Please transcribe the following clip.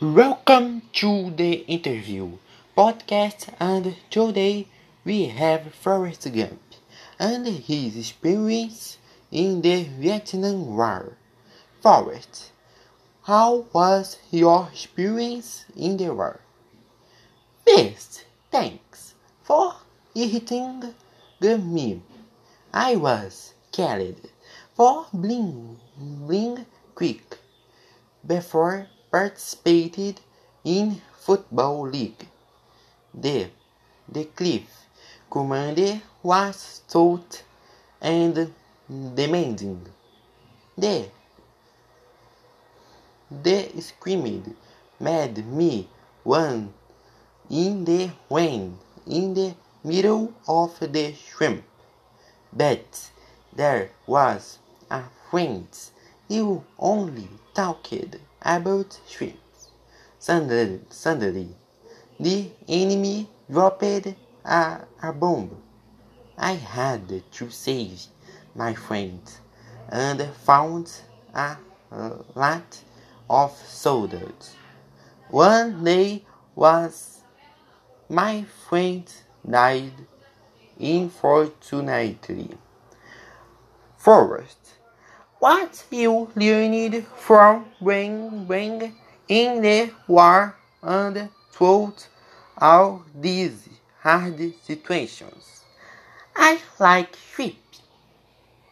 Welcome to the interview podcast, and today we have Forrest Gump and his experience in the Vietnam War. Forrest, how was your experience in the war? First, thanks for hitting me. I was carried for being, being quick before participated in football league. The, the cliff commander was stout and demanding. The, the screamed made me one in the rain in the middle of the swamp. But there was a friend who only talked about ships. Suddenly, suddenly the enemy dropped a, a bomb. I had to save my friend and found a lot of soldiers. One day was my friend died unfortunately. Forrest what you learned from being, being in the war and throughout all these hard situations. I like sheep.